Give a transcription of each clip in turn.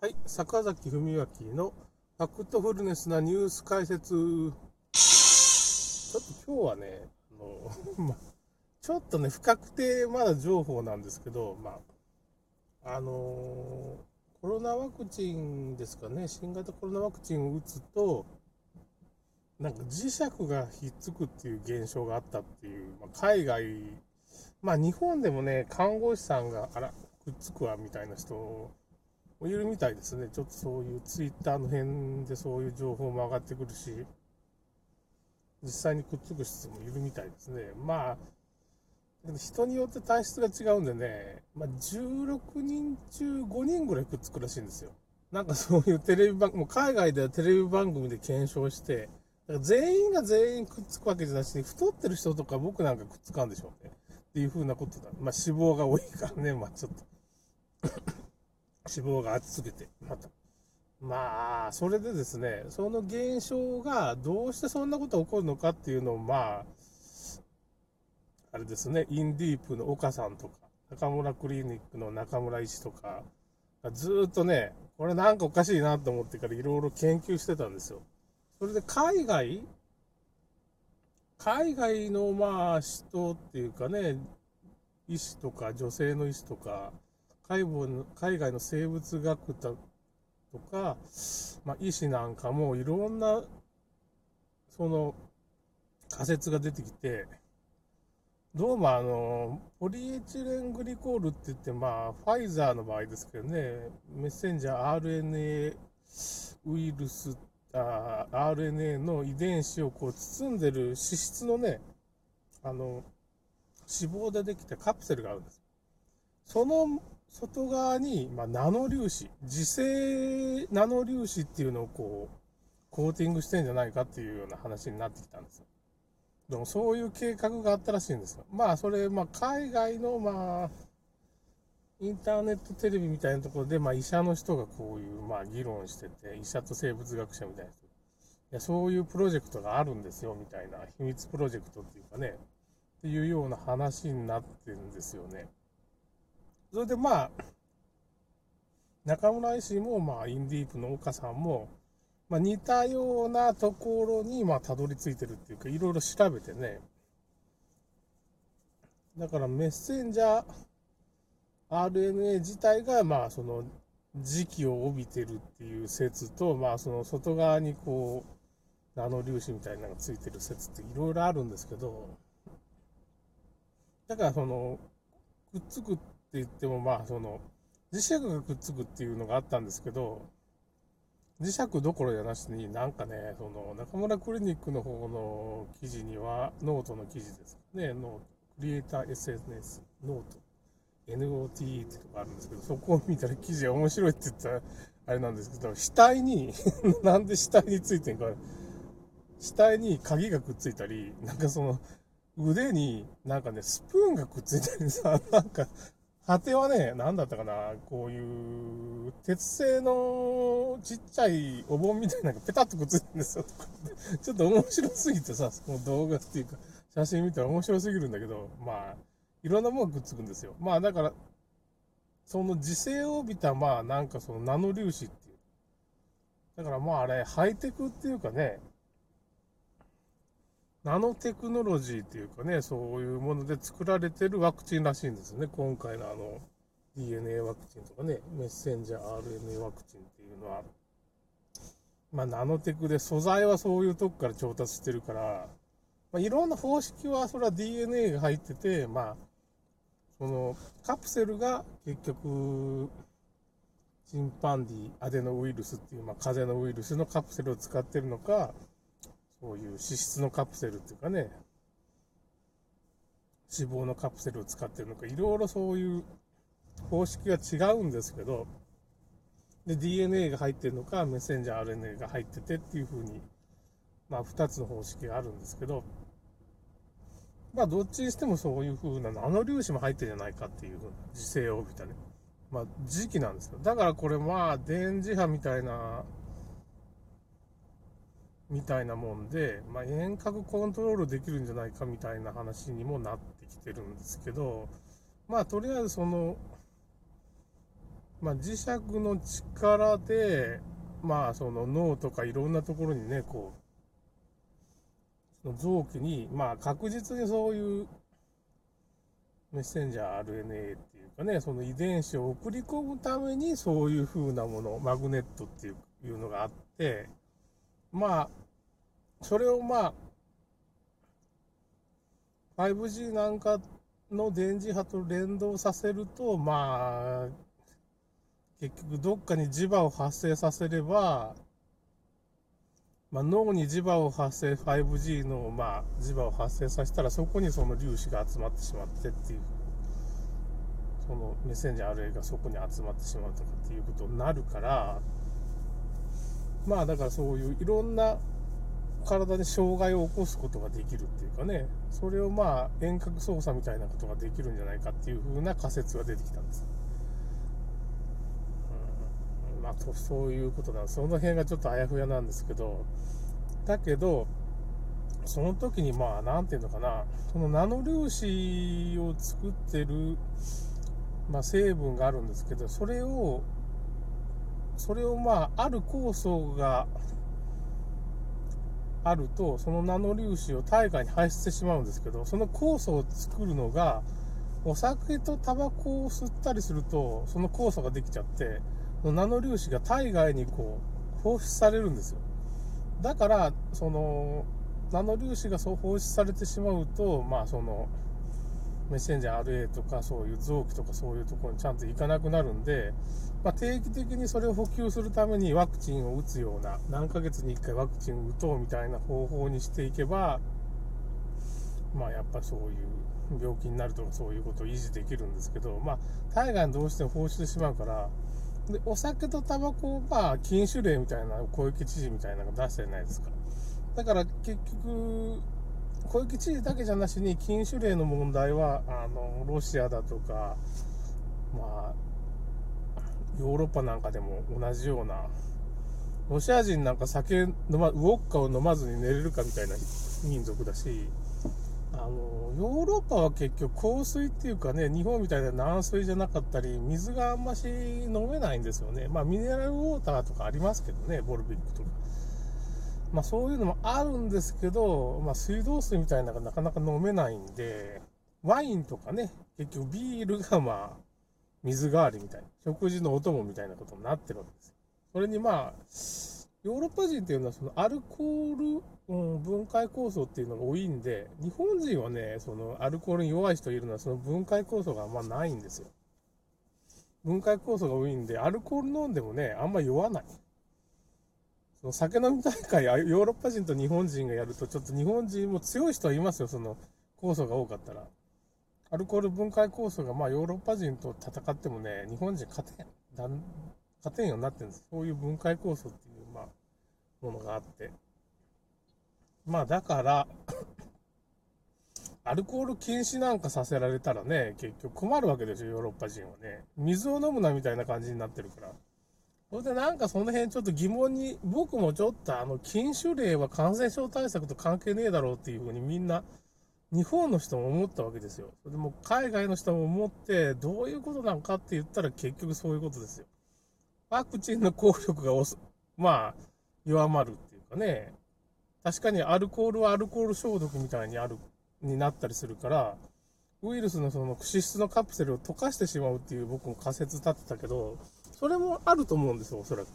はい、坂崎文明のファクトフルネスなニュース解説。ちょっと今日はね、あの、ま、ちょっとね、不確定まだ情報なんですけど、まあ、あのー、コロナワクチンですかね、新型コロナワクチンを打つと、なんか磁石がひっつくっていう現象があったっていう、まあ、海外、まあ日本でもね、看護師さんが、あら、くっつくわみたいな人いるみたいですね。ちょっとそういうツイッターの辺でそういう情報も上がってくるし、実際にくっつく人もいるみたいですね。まあ、人によって体質が違うんでね、まあ、16人中5人ぐらいくっつくらしいんですよ。なんかそういうテレビ番組、海外ではテレビ番組で検証して、だから全員が全員くっつくわけじゃなしに、太ってる人とか僕なんかくっつかんでしょうね。っていうふうなことだ。まあ脂肪が多いからね、まあちょっと脂肪が厚すぎて、また。まあ、それでですね、その現象がどうしてそんなことが起こるのかっていうのを、まあ、あれですね、インディープの岡さんとか、中村クリニックの中村医師とか、ずっとね、これなんかおかしいなと思ってからいろいろ研究してたんですよ。それで海外海外のまあ人っていうかね、医師とか女性の医師とか、海の海外の生物学だとか、まあ、医師なんかもいろんなその仮説が出てきてどうもあのポリエチレングリコールって言ってまあファイザーの場合ですけどねメッセンジャー RNA ウイルスあ RNA の遺伝子をこう包んでる脂質のねあの脂肪でできたカプセルがあるんです。その外側に、まあ、ナノ粒子、磁性ナノ粒子っていうのをこう、コーティングしてんじゃないかっていうような話になってきたんですよ。でもそういう計画があったらしいんですよ。まあそれ、まあ海外の、まあ、インターネットテレビみたいなところで、まあ医者の人がこういう、まあ議論してて、医者と生物学者みたいな人。いや、そういうプロジェクトがあるんですよ、みたいな、秘密プロジェクトっていうかね、っていうような話になってるんですよね。それでまあ、中村医師も、まあ、インディープの岡さんも、まあ、似たようなところに、まあ、たどり着いてるっていうか、いろいろ調べてね。だから、メッセンジャー RNA 自体が、まあ、その、磁気を帯びてるっていう説と、まあ、その外側にこう、ナノ粒子みたいなのがついてる説っていろいろあるんですけど、だからその、くっつく言っても、まあ、その、磁石がくっつくっていうのがあったんですけど、磁石どころじゃなしに、なんかね、その、中村クリニックの方の記事には、ノートの記事ですかね、 note、クリエイター SNS、ノート、NOT ってとこあるんですけど、そこを見たら記事が面白いって言ったら、あれなんですけど、死体に なんで死体についてんか、死体に鍵がくっついたり、なんかその、腕になんかね、スプーンがくっついたりさ、なんか、果てはね、何だったかな、こういう、鉄製のちっちゃいお盆みたいなのがペタッとくっついてるんですよ。ちょっと面白すぎてさ、その動画っていうか、写真見たら面白すぎるんだけど、まあ、いろんなものがくっつくんですよ。まあだから、その時勢を帯びた、まあなんかそのナノ粒子っていう。だからまああれ、ハイテクっていうかね、ナノテクノロジーっていうかね、そういうもので作られてるワクチンらしいんですよね。今回のあの、DNA ワクチンとかね、メッセンジャー RNA ワクチンっていうのは、まあ、ナノテクで素材はそういうとこから調達してるから、まあ、いろんな方式は、それは DNA が入ってて、まあ、その、カプセルが結局、チンパンディアデノウイルスっていう、まあ、風邪のウイルスのカプセルを使ってるのか、そういう脂質のカプセルっていうかね、脂肪のカプセルを使ってるのか、いろいろそういう方式は違うんですけど、で、DNA が入ってるのか、メッセンジャー RNA が入っててっていう風に、まあ、2つの方式があるんですけど、まあ、どっちにしてもそういう風な、ナノ粒子も入ってるんじゃないかっていう風な時勢を帯びたね、まあ、時期なんですよ。だからこれ、まあ、電磁波みたいなみたいなもんで、まあ、遠隔コントロールできるんじゃないかみたいな話にもなってきてるんですけど、まあ、とりあえずその、まあ、磁石の力で、まあ、その脳とかいろんなところにね、こう、その臓器に、まあ、確実にそういうメッセンジャー RNA っていうかね、その遺伝子を送り込むためにそういう風なもの、マグネットっていうのがあって、まあ、それをまあ、5G なんかの電磁波と連動させると、まあ、結局どっかに磁場を発生させれば、まあ、脳に磁場を発生、5G の、まあ、磁場を発生させたら、そこにその粒子が集まってしまってっていう、そのメッセンジャー RA がそこに集まってしまうとかっていうことになるから、まあだからそういういろんな体に障害を起こすことができるっていうかね、それをまあ遠隔操作みたいなことができるんじゃないかっていう風な仮説が出てきたんです。うん、まあそういうことなんです。その辺がちょっとあやふやなんですけど、だけど、その時にまあ、なんていうのかな、そのナノ粒子を作ってる、まあ、成分があるんですけど、それを、それをまあ、ある酵素があると、そのナノ粒子を体外に排出してしまうんですけど、その酵素を作るのが、お酒とタバコを吸ったりすると、その酵素ができちゃって、ナノ粒子が体外にこう、放出されるんですよ。だから、その、ナノ粒子がそう放出されてしまうと、まあその、メッセンジャー RA とかそういう臓器とかそういうところにちゃんと行かなくなるんで、まあ、定期的にそれを補給するためにワクチンを打つような、何ヶ月に1回ワクチンを打とうみたいな方法にしていけば、まあやっぱそういう病気になるとかそういうことを維持できるんですけど、まあ体外にどうしても放出してしまうから、で、お酒とタバコが禁酒令みたいな小池知事みたいなのが出してないですか。だから結局、小池知事だけじゃなしに禁酒令の問題は、あの、ロシアだとか、まあ、ヨーロッパなんかでも同じような、ロシア人なんか酒飲ま、ウォッカを飲まずに寝れるかみたいな民族だし、あの、ヨーロッパは結局香水っていうかね、日本みたいな軟水じゃなかったり、水があんまし飲めないんですよね。まあミネラルウォーターとかありますけどね、ボルビックとか。まあそういうのもあるんですけど、まあ水道水みたいなのがなかなか飲めないんで、ワインとかね、結局ビールがまあ、水代わりみたいな、食事のお供みたいなことになってるわけです。それにまあ、ヨーロッパ人っていうのはそのアルコール、分解酵素っていうのが多いんで、日本人はね、そのアルコールに弱い人いるのはその分解酵素があんまないんですよ。分解酵素が多いんで、アルコール飲んでもね、あんま酔わない。酒飲み大会、ヨーロッパ人と日本人がやると、ちょっと日本人も強い人はいますよ、その酵素が多かったら。アルコール分解酵素が、まあ、ヨーロッパ人と戦ってもね、日本人勝てん、勝てんようになってるんです。そういう分解酵素っていう、まあ、ものがあって。まあ、だから アルコール禁止なんかさせられたらね、結局困るわけですよ、ヨーロッパ人はね。水を飲むなみたいな感じになってるから。それでなんかその辺ちょっと疑問に、僕もちょっとあの、禁酒令は感染症対策と関係ねえだろうっていうふうにみんな日本の人も思ったわけですよ。でも海外の人も思って、どういうことなんかって言ったら結局そういうことですよ。ワクチンの効力がまあ、弱まるっていうかね、確かにアルコールはアルコール消毒みたいにある、になったりするから、ウイルスのその脂質のカプセルを溶かしてしまうっていう僕も仮説立てたけど、それもあると思うんですよ、おそらく。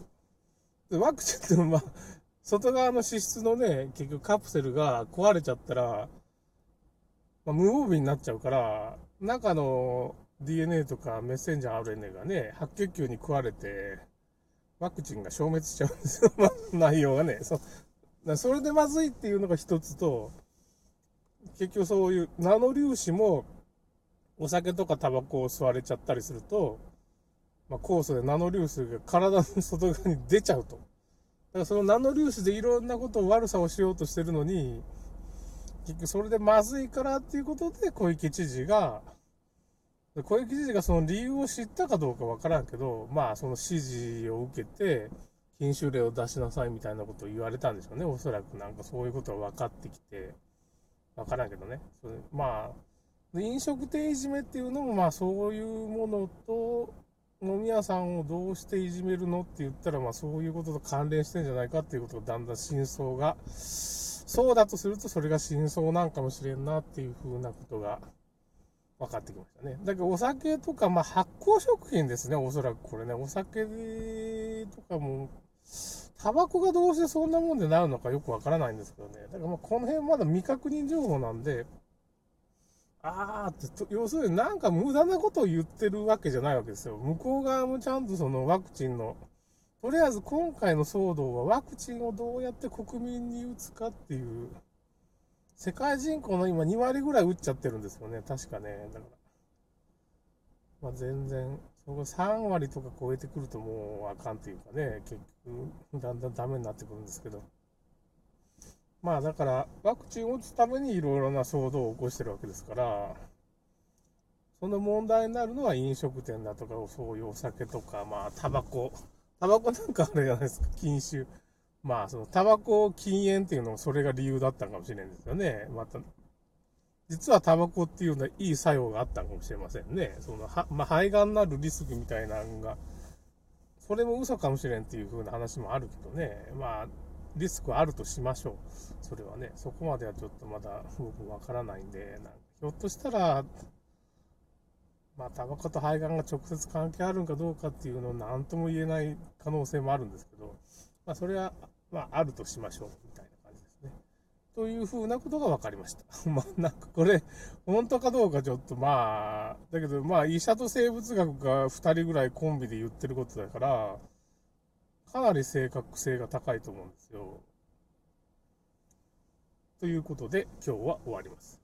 でワクチンってまあ、外側の脂質のね、結局カプセルが壊れちゃったら、まあ、無防備になっちゃうから、中の DNA とかメッセンジャー RNA がね、白血球に食われて、ワクチンが消滅しちゃうんですよ。内容がね。そそれでまずいっていうのが一つと、結局そういうナノ粒子もお酒とかタバコを吸われちゃったりすると、まあ、酵素でナノ粒子が体の外側に出ちゃうと。だからそのナノ粒子でいろんなことを悪さをしようとしてるのに、結局それでまずいからっていうことで小池知事が、小池知事がその理由を知ったかどうかわからんけど、まあその指示を受けて、禁酒令を出しなさいみたいなことを言われたんでしょうね。おそらくなんかそういうことが分かってきて、わからんけどね。それまあ、飲食店いじめっていうのもまあそういうものと、飲み屋さんをどうしていじめるのって言ったら、まあそういうことと関連してんじゃないかっていうことがだんだん真相が、そうだとするとそれが真相なんかもしれんなっていう風なことが分かってきましたね。だけどお酒とか、まあ発酵食品ですね、おそらくこれね。お酒とかも、タバコがどうしてそんなもんでなるのかよくわからないんですけどね。だからまあこの辺まだ未確認情報なんで、あーって、要するになんか無駄なことを言ってるわけじゃないわけですよ。向こう側もちゃんとそのワクチンの、とりあえず今回の騒動はワクチンをどうやって国民に打つかっていう、世界人口の今2割ぐらい打っちゃってるんですよね。確かね。だから。まあ全然、そこ3割とか超えてくるともうあかんっていうかね、結局、だんだんダメになってくるんですけど。まあだから、ワクチンを打つためにいろいろな騒動を起こしてるわけですから、その問題になるのは飲食店だとか、そういうお酒とか、まあタバコ。タバコ なんかあれじゃないですか、禁酒。まあそのタバコ禁煙っていうのもそれが理由だったかもしれないんですよね。また、実はタバコっていうのはいい作用があったかもしれませんね。その、は、まあ肺がんになるリスクみたいなのが、それも嘘かもしれんっていう風な話もあるけどね。まあ、リスクあるとしましょう。それはね、そこまではちょっとまだ僕わからないんで、なんひょっとしたら、まあ、タバコと肺がんが直接関係あるんかどうかっていうのを何とも言えない可能性もあるんですけど、まあ、それは、まあ、あるとしましょう、みたいな感じですね。というふうなことが分かりました。まあ、なんかこれ、本当かどうかちょっとまあ、だけどまあ、医者と生物学が2人ぐらいコンビで言ってることだから、かなり正確性が高いと思うんですよ。ということで、今日は終わります。